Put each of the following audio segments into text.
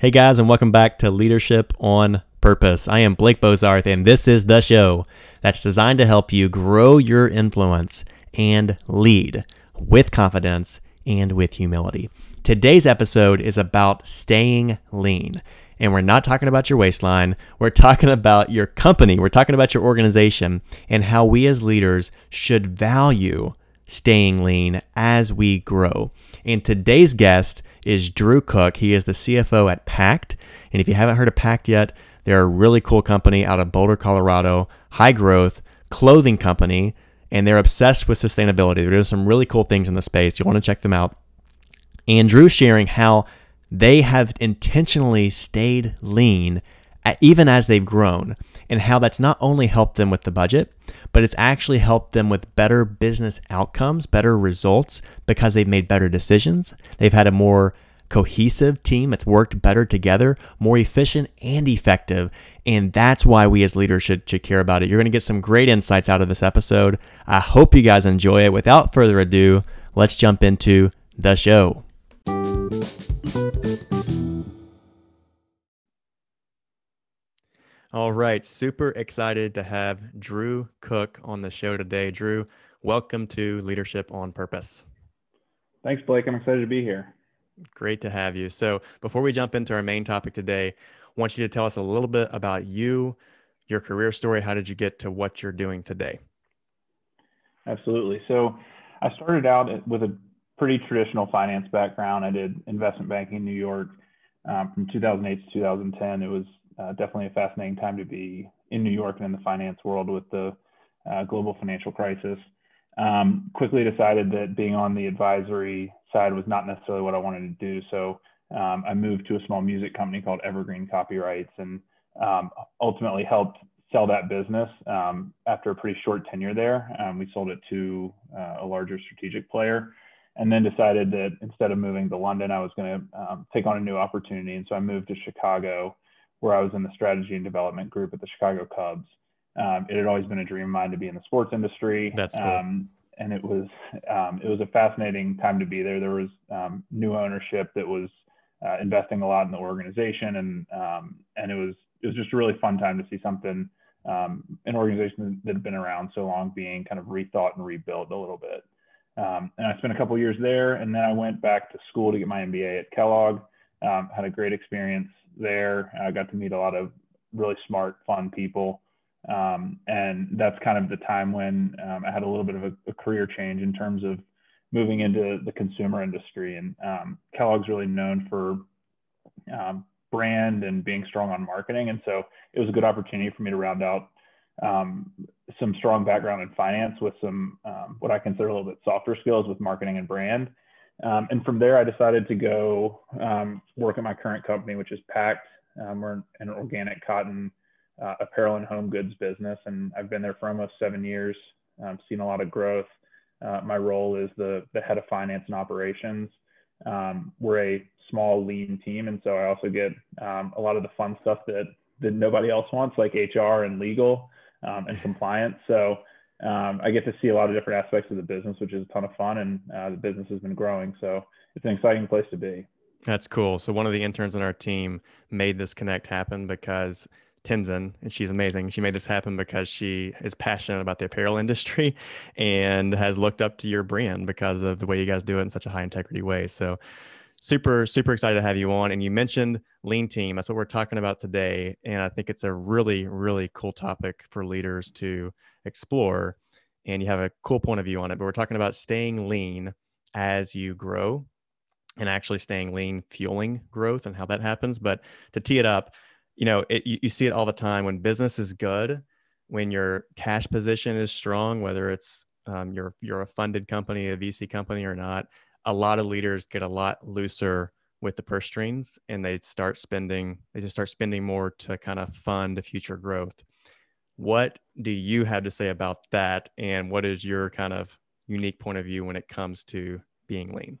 Hey guys, and welcome back to Leadership on Purpose. I am Blake Bozarth, and this is the show that's designed to help you grow your influence and lead with confidence and with humility. Today's episode is about staying lean. And we're not talking about your waistline. We're talking about your company. We're talking about your organization and how we as leaders should value staying lean as we grow. And today's guest is Drew Cook. He is the CFO at Pact. And if you haven't heard of Pact yet, they're a really cool company out of Boulder, Colorado, high growth clothing company, and they're obsessed with sustainability. They're doing some really cool things in the space. You want to check them out. And Drew's sharing how they have intentionally stayed lean even as they've grown, and how that's not only helped them with the budget, but it's actually helped them with better business outcomes, better results because they've made better decisions. They've had a more cohesive team that's worked better together, more efficient and effective. And that's why we as leaders should, should care about it. You're going to get some great insights out of this episode. I hope you guys enjoy it. Without further ado, let's jump into the show. All right, super excited to have Drew Cook on the show today. Drew, welcome to Leadership on Purpose. Thanks, Blake. I'm excited to be here. Great to have you. So, before we jump into our main topic today, I want you to tell us a little bit about you, your career story. How did you get to what you're doing today? Absolutely. So, I started out with a pretty traditional finance background. I did investment banking in New York um, from 2008 to 2010. It was uh, definitely a fascinating time to be in New York and in the finance world with the uh, global financial crisis. Um, quickly decided that being on the advisory side was not necessarily what I wanted to do. So um, I moved to a small music company called Evergreen Copyrights and um, ultimately helped sell that business um, after a pretty short tenure there. Um, we sold it to uh, a larger strategic player and then decided that instead of moving to London, I was going to um, take on a new opportunity. And so I moved to Chicago where I was in the strategy and development group at the Chicago Cubs. Um, it had always been a dream of mine to be in the sports industry. That's cool. Um, and it was um, it was a fascinating time to be there. There was um, new ownership that was uh, investing a lot in the organization, and um, and it was it was just a really fun time to see something um, an organization that had been around so long being kind of rethought and rebuilt a little bit. and I spent a couple years there, and then I went back to school to get my MBA at Kellogg. had a great experience there. I got to meet a lot of really smart, fun people. Um, and that's kind of the time when um, I had a little bit of a, a, career change in terms of moving into the consumer industry. And um, Kellogg's really known for um, brand and being strong on marketing. And so it was a good opportunity for me to round out um, some strong background in finance with some um, what I consider a little bit softer skills with marketing and brand. Um, and from there, I decided to go um, work at my current company, which is Pact. Um, we're an organic cotton uh, apparel and home goods business, and I've been there for almost seven years. Um, seen a lot of growth. Uh, my role is the the head of finance and operations. Um, we're a small, lean team, and so I also get um, a lot of the fun stuff that that nobody else wants, like HR and legal and compliance. So um, I get to see a lot of different aspects of the business, which is a ton of fun, and uh, the business has been growing. So it's an exciting place to be. That's cool. So one of the interns on our team made this connect happen because Tenzin, and she's amazing. She made this happen because she is passionate about the apparel industry and has looked up to your brand because of the way you guys do it in such a high integrity way. So super super excited to have you on. And you mentioned lean team. That's what we're talking about today. And i think it's a really really cool topic for leaders to explore. And you have a cool point of view on it but we're talking about staying lean as you grow and actually staying lean fueling growth and how that happens. But to tee it up you know it, you, you see it all the time. When business is good when your cash position is strong whether it's um, you're you're a funded company a vc company or not a lot of leaders get a lot looser with the purse strings and they start spending they just start spending more to kind of fund future growth. What do you have to say about that? And what is your kind of unique point of view when it comes to being lean?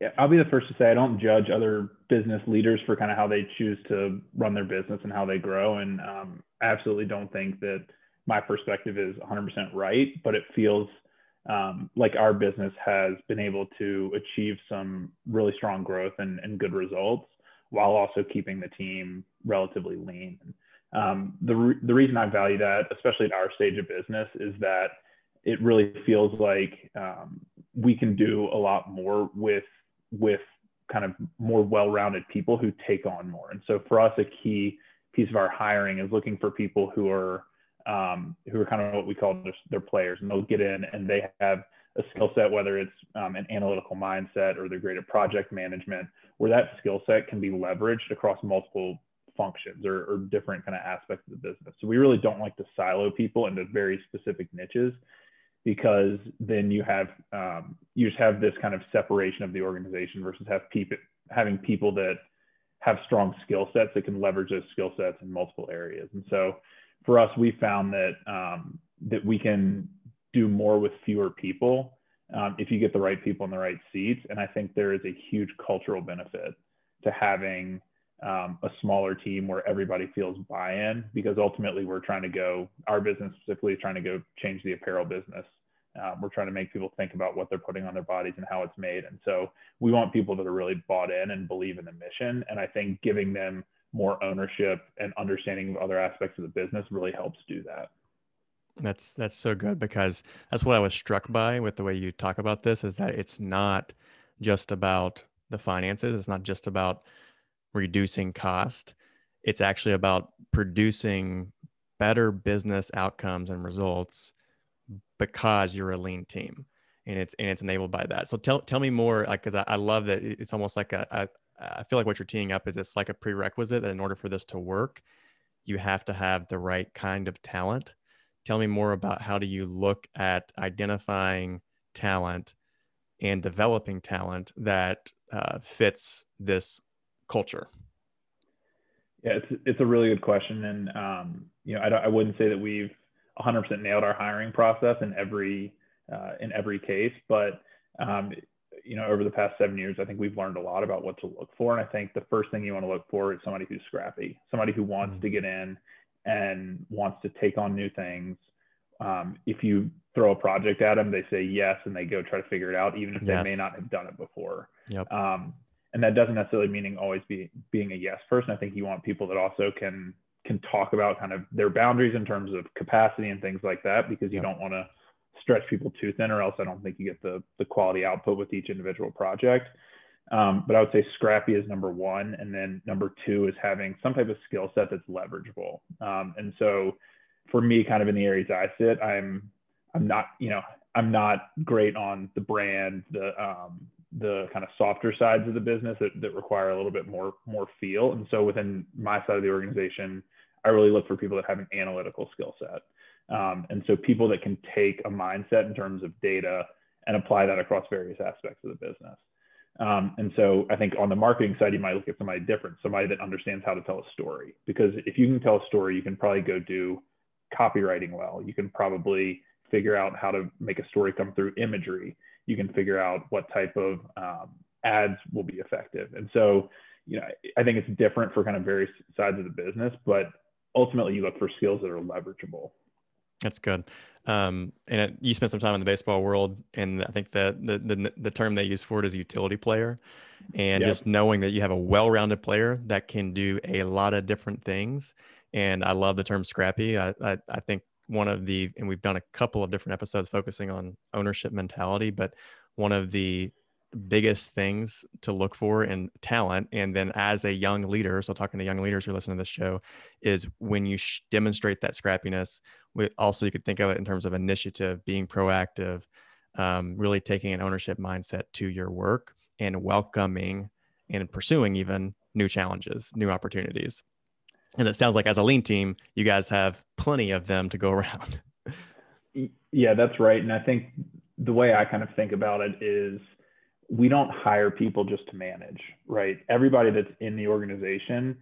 Yeah i'll be the first to say i don't judge other business leaders for kind of how they choose to run their business and how they grow. And um, absolutely don't think that my perspective is 100% right but it feels um, like our business has been able to achieve some really strong growth and, and good results while also keeping the team relatively lean. Um, the, re- the reason I value that, especially at our stage of business, is that it really feels like um, we can do a lot more with with kind of more well-rounded people who take on more. And so for us, a key piece of our hiring is looking for people who are um, who are kind of what we call their, their, players, and they'll get in and they have a skill set, whether it's um, an analytical mindset or they're great at project management, where that skill set can be leveraged across multiple functions or, or different kind of aspects of the business. So we really don't like to silo people into very specific niches because then you have um, you just have this kind of separation of the organization versus have people having people that have strong skill sets that can leverage those skill sets in multiple areas. And so for us, we found that um, that we can do more with fewer people um, if you get the right people in the right seats. And I think there is a huge cultural benefit to having um, a smaller team where everybody feels buy-in because ultimately we're trying to go our business specifically is trying to go change the apparel business um, we're trying to make people think about what they're putting on their bodies and how it's made. And so we want people that are really bought in and believe in the mission. And I think giving them more ownership and understanding of other aspects of the business really helps do that. That's that's so good because that's what I was struck by with the way you talk about this is that it's not just about the finances. It's not just about reducing cost. It's actually about producing better business outcomes and results because you're a lean team and it's and it's enabled by that so tell tell me more like because I, I, love that it's almost like a, a I feel like what you're teeing up is it's like a prerequisite that in order for this to work you have to have the right kind of talent. Tell me more about how do you look at identifying talent and developing talent that uh, fits this culture? Yeah it's, it's a really good question and um, you know I, I wouldn't say that we've 100% nailed our hiring process in every uh, in every case, but um, you know, over the past seven years, I think we've learned a lot about what to look for. And I think the first thing you want to look for is somebody who's scrappy, somebody who wants mm-hmm. to get in and wants to take on new things. Um, if you throw a project at them, they say yes, and they go try to figure it out, even if yes. they may not have done it before. Yep. Um, and that doesn't necessarily meaning always be being a yes person. I think you want people that also can can talk about kind of their boundaries in terms of capacity and things like that because you don't want to stretch people too thin or else I don't think you get the, the quality output with each individual project. Um, but I would say scrappy is number one. And then number two is having some type of skill set that's leverageable. Um, and so for me, kind of in the areas I sit, I'm, I'm not, you know, I'm not great on the brand, the, um, the kind of softer sides of the business that, that require a little bit more, more feel. And so within my side of the organization, I really look for people that have an analytical skill set. Um, and so people that can take a mindset in terms of data and apply that across various aspects of the business. Um, and so I think on the marketing side, you might look at somebody different, somebody that understands how to tell a story. Because if you can tell a story, you can probably go do copywriting well. You can probably figure out how to make a story come through imagery. You can figure out what type of um, ads will be effective. And so, you know, I think it's different for kind of various sides of the business, but ultimately you look for skills that are leverageable. That's good. Um, and it, you spent some time in the baseball world, and I think that the, the the term they use for it is utility player, and yep. just knowing that you have a well-rounded player that can do a lot of different things. And I love the term scrappy. I, I, I think one of the and we've done a couple of different episodes focusing on ownership mentality, but one of the biggest things to look for in talent and then as a young leader so talking to young leaders who listen to this show is when you sh- demonstrate that scrappiness we, also you could think of it in terms of initiative being proactive um, really taking an ownership mindset to your work and welcoming and pursuing even new challenges new opportunities. And it sounds like as a lean team you guys have plenty of them to go around. Yeah that's right and i think the way i kind of think about it is we don't hire people just to manage, right? Everybody that's in the organization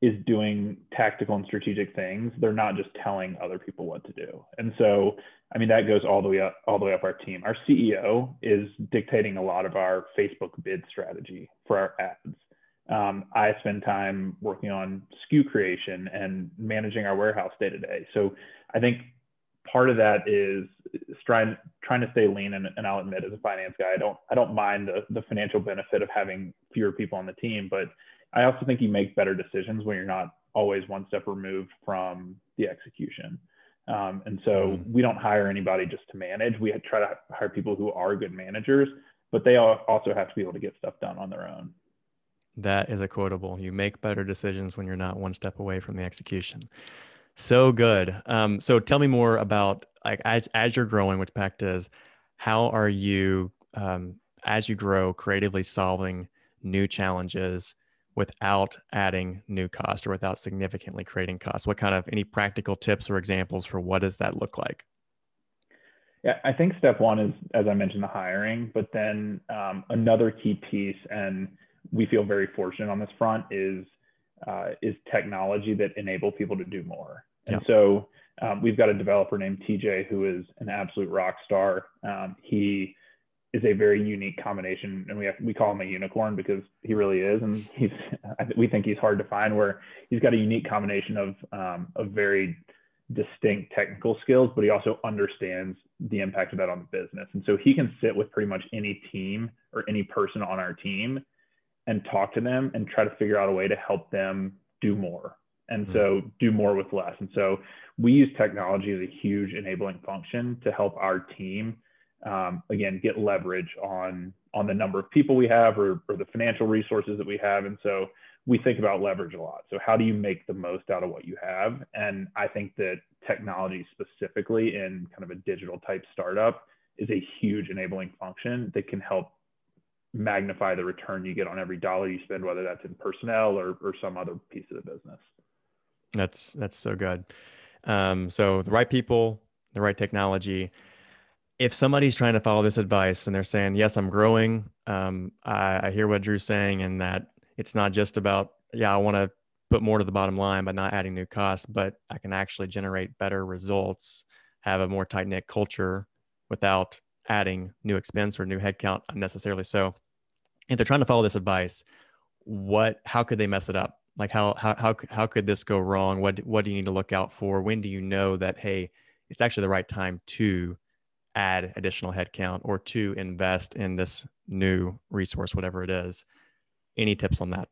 is doing tactical and strategic things. They're not just telling other people what to do. And so, I mean, that goes all the way up, all the way up our team. Our CEO is dictating a lot of our Facebook bid strategy for our ads. Um, I spend time working on SKU creation and managing our warehouse day to day. So I think part of that is trying trying to stay lean and, and I'll admit as a finance guy I don't I don't mind the, the financial benefit of having fewer people on the team but I also think you make better decisions when you're not always one step removed from the execution. Um, and so mm. we don't hire anybody just to manage. We try to hire people who are good managers, but they also have to be able to get stuff done on their own. That is a quotable. You make better decisions when you're not one step away from the execution. So good. Um, so tell me more about like as as you're growing, which Pact is, how are you um, as you grow creatively solving new challenges without adding new cost or without significantly creating cost? What kind of any practical tips or examples for what does that look like? Yeah, I think step one is, as I mentioned, the hiring. But then um, another key piece, and we feel very fortunate on this front, is uh, is technology that enable people to do more. And yeah. so um, we've got a developer named TJ who is an absolute rock star. Um, he is a very unique combination, and we have, we call him a unicorn because he really is, and he's we think he's hard to find. Where he's got a unique combination of um, of very distinct technical skills, but he also understands the impact of that on the business, and so he can sit with pretty much any team or any person on our team and talk to them and try to figure out a way to help them do more and mm-hmm. so do more with less. And so we use technology as a huge enabling function to help our team um, again get leverage on on the number of people we have or, or the financial resources that we have. And so we think about leverage a lot. So how do you make the most out of what you have? And I think that technology specifically in kind of a digital type startup is a huge enabling function that can help magnify the return you get on every dollar you spend, whether that's in personnel or, or some other piece of the business. That's that's so good. Um, so the right people, the right technology. If somebody's trying to follow this advice and they're saying, "Yes, I'm growing," um, I, I hear what Drew's saying, and that it's not just about, "Yeah, I want to put more to the bottom line by not adding new costs," but I can actually generate better results, have a more tight knit culture without adding new expense or new headcount unnecessarily. So, if they're trying to follow this advice, what how could they mess it up? Like how how how how could this go wrong? What what do you need to look out for? When do you know that hey it's actually the right time to add additional headcount or to invest in this new resource whatever it is? Any tips on that?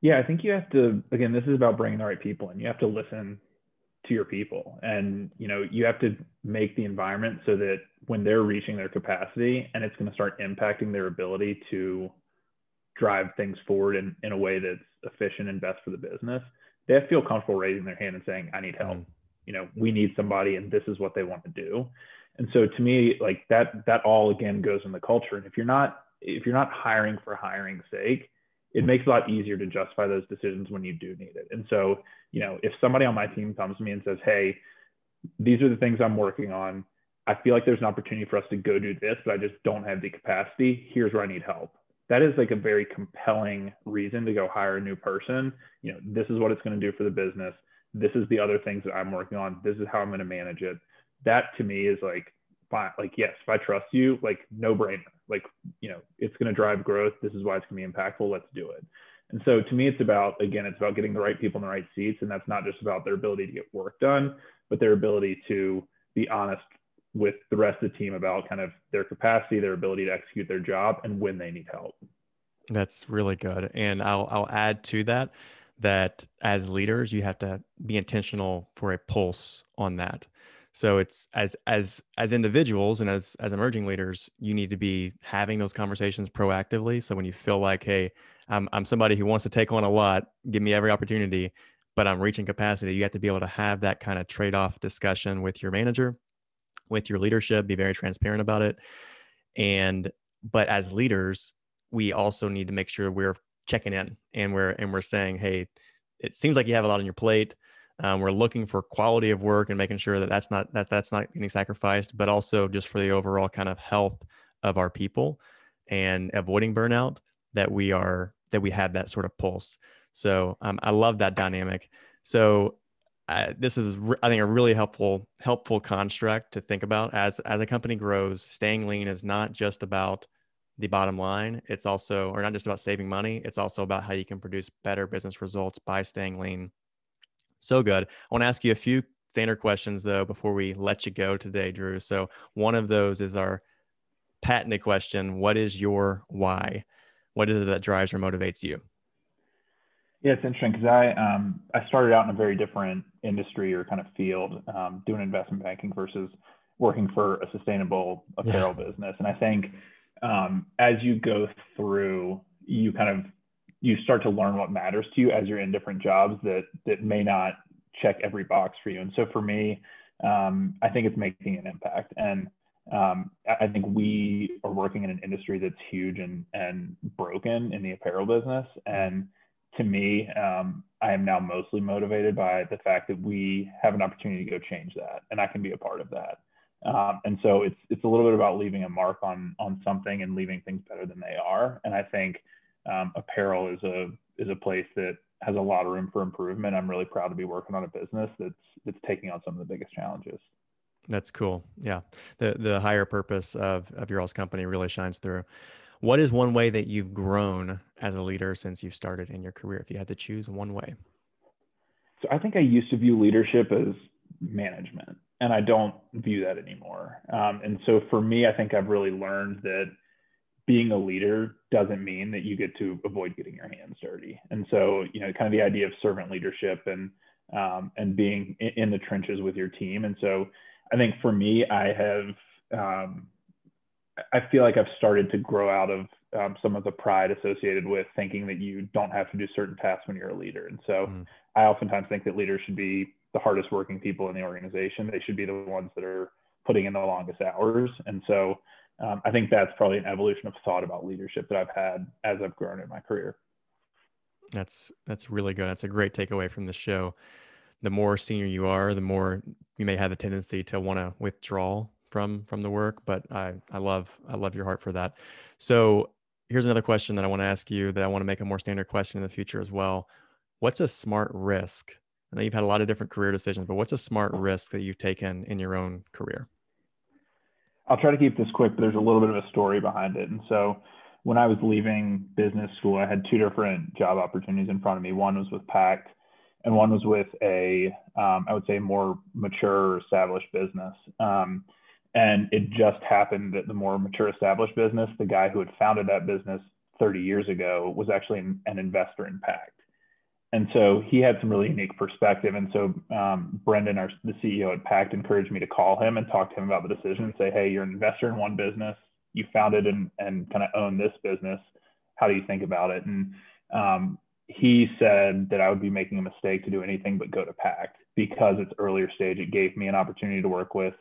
Yeah i think you have to again this is about bringing the right people and you have to listen to your people and you know you have to make the environment so that when they're reaching their capacity and it's going to start impacting their ability to drive things forward in, in a way that's efficient and best for the business, they feel comfortable raising their hand and saying, I need help. Mm. You know, we need somebody and this is what they want to do. And so to me, like that, that all again goes in the culture. And if you're not, if you're not hiring for hiring's sake, it makes it a lot easier to justify those decisions when you do need it. And so, you know, if somebody on my team comes to me and says, Hey, these are the things I'm working on. I feel like there's an opportunity for us to go do this, but I just don't have the capacity. Here's where I need help that is like a very compelling reason to go hire a new person. You know, this is what it's going to do for the business. This is the other things that I'm working on. This is how I'm going to manage it. That to me is like, fine. Like, yes, if I trust you, like no brainer. Like, you know, it's going to drive growth. This is why it's going to be impactful. Let's do it. And so to me, it's about, again, it's about getting the right people in the right seats. And that's not just about their ability to get work done, but their ability to be honest with the rest of the team about kind of their capacity, their ability to execute their job, and when they need help. That's really good. And I'll I'll add to that that as leaders, you have to be intentional for a pulse on that. So it's as as as individuals and as as emerging leaders, you need to be having those conversations proactively. So when you feel like, hey, I'm I'm somebody who wants to take on a lot, give me every opportunity, but I'm reaching capacity, you have to be able to have that kind of trade-off discussion with your manager with your leadership, be very transparent about it. And but as leaders, we also need to make sure we're checking in and we're and we're saying, hey, it seems like you have a lot on your plate. Um, we're looking for quality of work and making sure that that's not that that's not getting sacrificed, but also just for the overall kind of health of our people and avoiding burnout that we are that we have that sort of pulse. So um, I love that dynamic. So this is I think a really helpful helpful construct to think about as as a company grows. Staying lean is not just about the bottom line. It's also or not just about saving money. It's also about how you can produce better business results by staying lean. So good. I want to ask you a few standard questions though before we let you go today, Drew. So one of those is our patented question: What is your why? What is it that drives or motivates you? Yeah, it's interesting because I um, I started out in a very different industry or kind of field, um, doing investment banking versus working for a sustainable apparel yeah. business. And I think um, as you go through, you kind of you start to learn what matters to you as you're in different jobs that that may not check every box for you. And so for me, um, I think it's making an impact. And um, I think we are working in an industry that's huge and and broken in the apparel business and to me, um, I am now mostly motivated by the fact that we have an opportunity to go change that, and I can be a part of that. Um, and so it's it's a little bit about leaving a mark on on something and leaving things better than they are. And I think um, apparel is a is a place that has a lot of room for improvement. I'm really proud to be working on a business that's that's taking on some of the biggest challenges. That's cool. Yeah, the the higher purpose of of your all's company really shines through. What is one way that you've grown as a leader since you've started in your career? If you had to choose one way. So I think I used to view leadership as management, and I don't view that anymore. Um, and so for me, I think I've really learned that being a leader doesn't mean that you get to avoid getting your hands dirty. And so, you know, kind of the idea of servant leadership and um, and being in, in, the trenches with your team. And so, I think for me, I have um, I feel like I've started to grow out of um, some of the pride associated with thinking that you don't have to do certain tasks when you're a leader. And so mm. I oftentimes think that leaders should be the hardest working people in the organization. They should be the ones that are putting in the longest hours. And so um, I think that's probably an evolution of thought about leadership that I've had as I've grown in my career. That's that's really good. That's a great takeaway from the show. The more senior you are, the more you may have a tendency to want to withdraw from from the work but i i love i love your heart for that. So here's another question that i want to ask you that i want to make a more standard question in the future as well. What's a smart risk? I know you've had a lot of different career decisions but what's a smart risk that you've taken in your own career? I'll try to keep this quick but there's a little bit of a story behind it. And so when i was leaving business school i had two different job opportunities in front of me. One was with pact and one was with a um, I would say more mature established business. Um, and it just happened that the more mature established business, the guy who had founded that business 30 years ago was actually an investor in Pact. And so he had some really unique perspective. And so um, Brendan, our, the CEO at Pact, encouraged me to call him and talk to him about the decision and say, hey, you're an investor in one business. You founded and, and kind of own this business. How do you think about it? And um, he said that I would be making a mistake to do anything but go to Pact because it's earlier stage. It gave me an opportunity to work with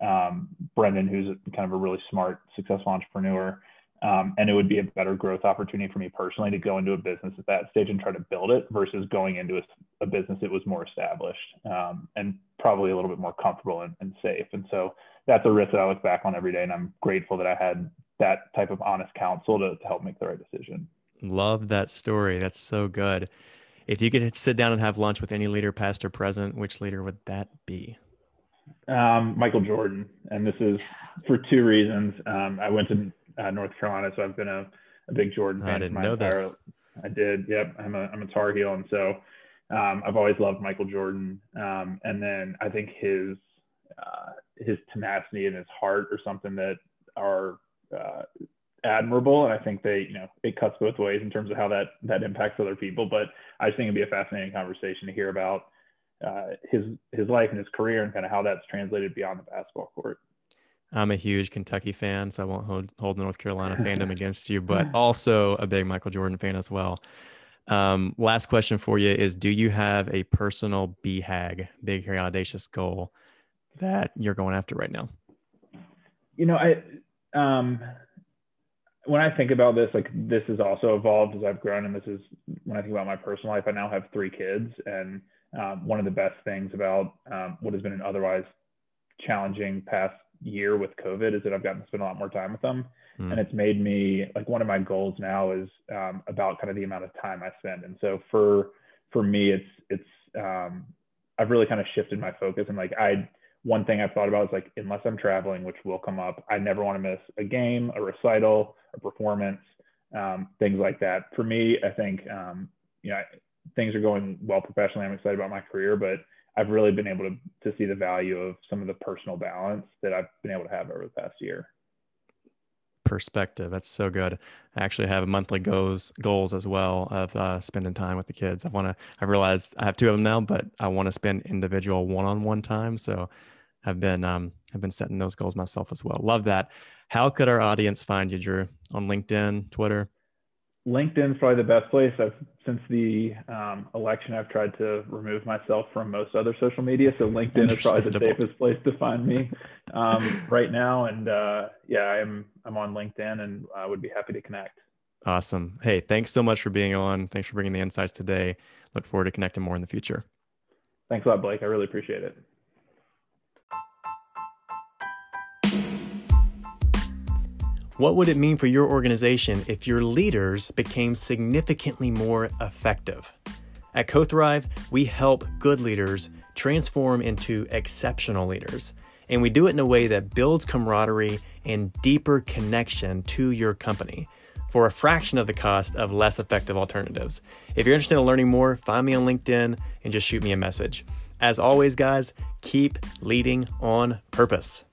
um, Brendan, who's kind of a really smart, successful entrepreneur. Um, and it would be a better growth opportunity for me personally to go into a business at that stage and try to build it versus going into a, a business that was more established um, and probably a little bit more comfortable and, and, safe. And so that's a risk that I look back on every day. And I'm grateful that I had that type of honest counsel to, to help make the right decision. Love that story. That's so good. If you could sit down and have lunch with any leader, past or present, which leader would that be? Um, Michael Jordan, and this is for two reasons. Um, I went to uh, North Carolina, so I've been a, a big Jordan fan. I didn't know entire, this. I did. Yep, I'm a I'm a Tar Heel, and so um, I've always loved Michael Jordan. Um, and then I think his uh, his tenacity and his heart are something that are uh, admirable. And I think they, you know, it cuts both ways in terms of how that that impacts other people. But I just think it'd be a fascinating conversation to hear about uh, his his life and his career and kind of how that's translated beyond the basketball court. I'm a huge Kentucky fan, so I won't hold, hold the North Carolina fandom against you, but also a big Michael Jordan fan as well. Um, last question for you is Do you have a personal BHAG, big, hairy, audacious goal that you're going after right now? You know, I, um, when I think about this, like this has also evolved as I've grown. And this is when I think about my personal life, I now have three kids. And um, one of the best things about um, what has been an otherwise challenging past year with COVID is that I've gotten to spend a lot more time with them. Mm. And it's made me like one of my goals now is um, about kind of the amount of time I spend. And so for for me, it's it's um, I've really kind of shifted my focus and like I one thing I've thought about is like unless I'm traveling, which will come up, I never want to miss a game, a recital, a performance, um, things like that. For me, I think um, you know things are going well professionally. I'm excited about my career, but I've really been able to, to see the value of some of the personal balance that I've been able to have over the past year. perspective. That's so good. I actually have monthly goals goals as well of uh, spending time with the kids. I want to. I realized I have two of them now, but I want to spend individual one on one time. So I've been um, I've been setting those goals myself as well. Love that. How could our audience find you, Drew? On LinkedIn, Twitter? LinkedIn's probably the best place. I've since the um, election, I've tried to remove myself from most other social media. So LinkedIn is probably the safest place to find me um, right now. And uh, yeah, I'm I'm on LinkedIn, and I would be happy to connect. Awesome. Hey, thanks so much for being on. Thanks for bringing the insights today. Look forward to connecting more in the future. Thanks a lot, Blake. I really appreciate it. What would it mean for your organization if your leaders became significantly more effective? At CoThrive, we help good leaders transform into exceptional leaders. And we do it in a way that builds camaraderie and deeper connection to your company for a fraction of the cost of less effective alternatives. If you're interested in learning more, find me on LinkedIn and just shoot me a message. As always, guys, keep leading on purpose.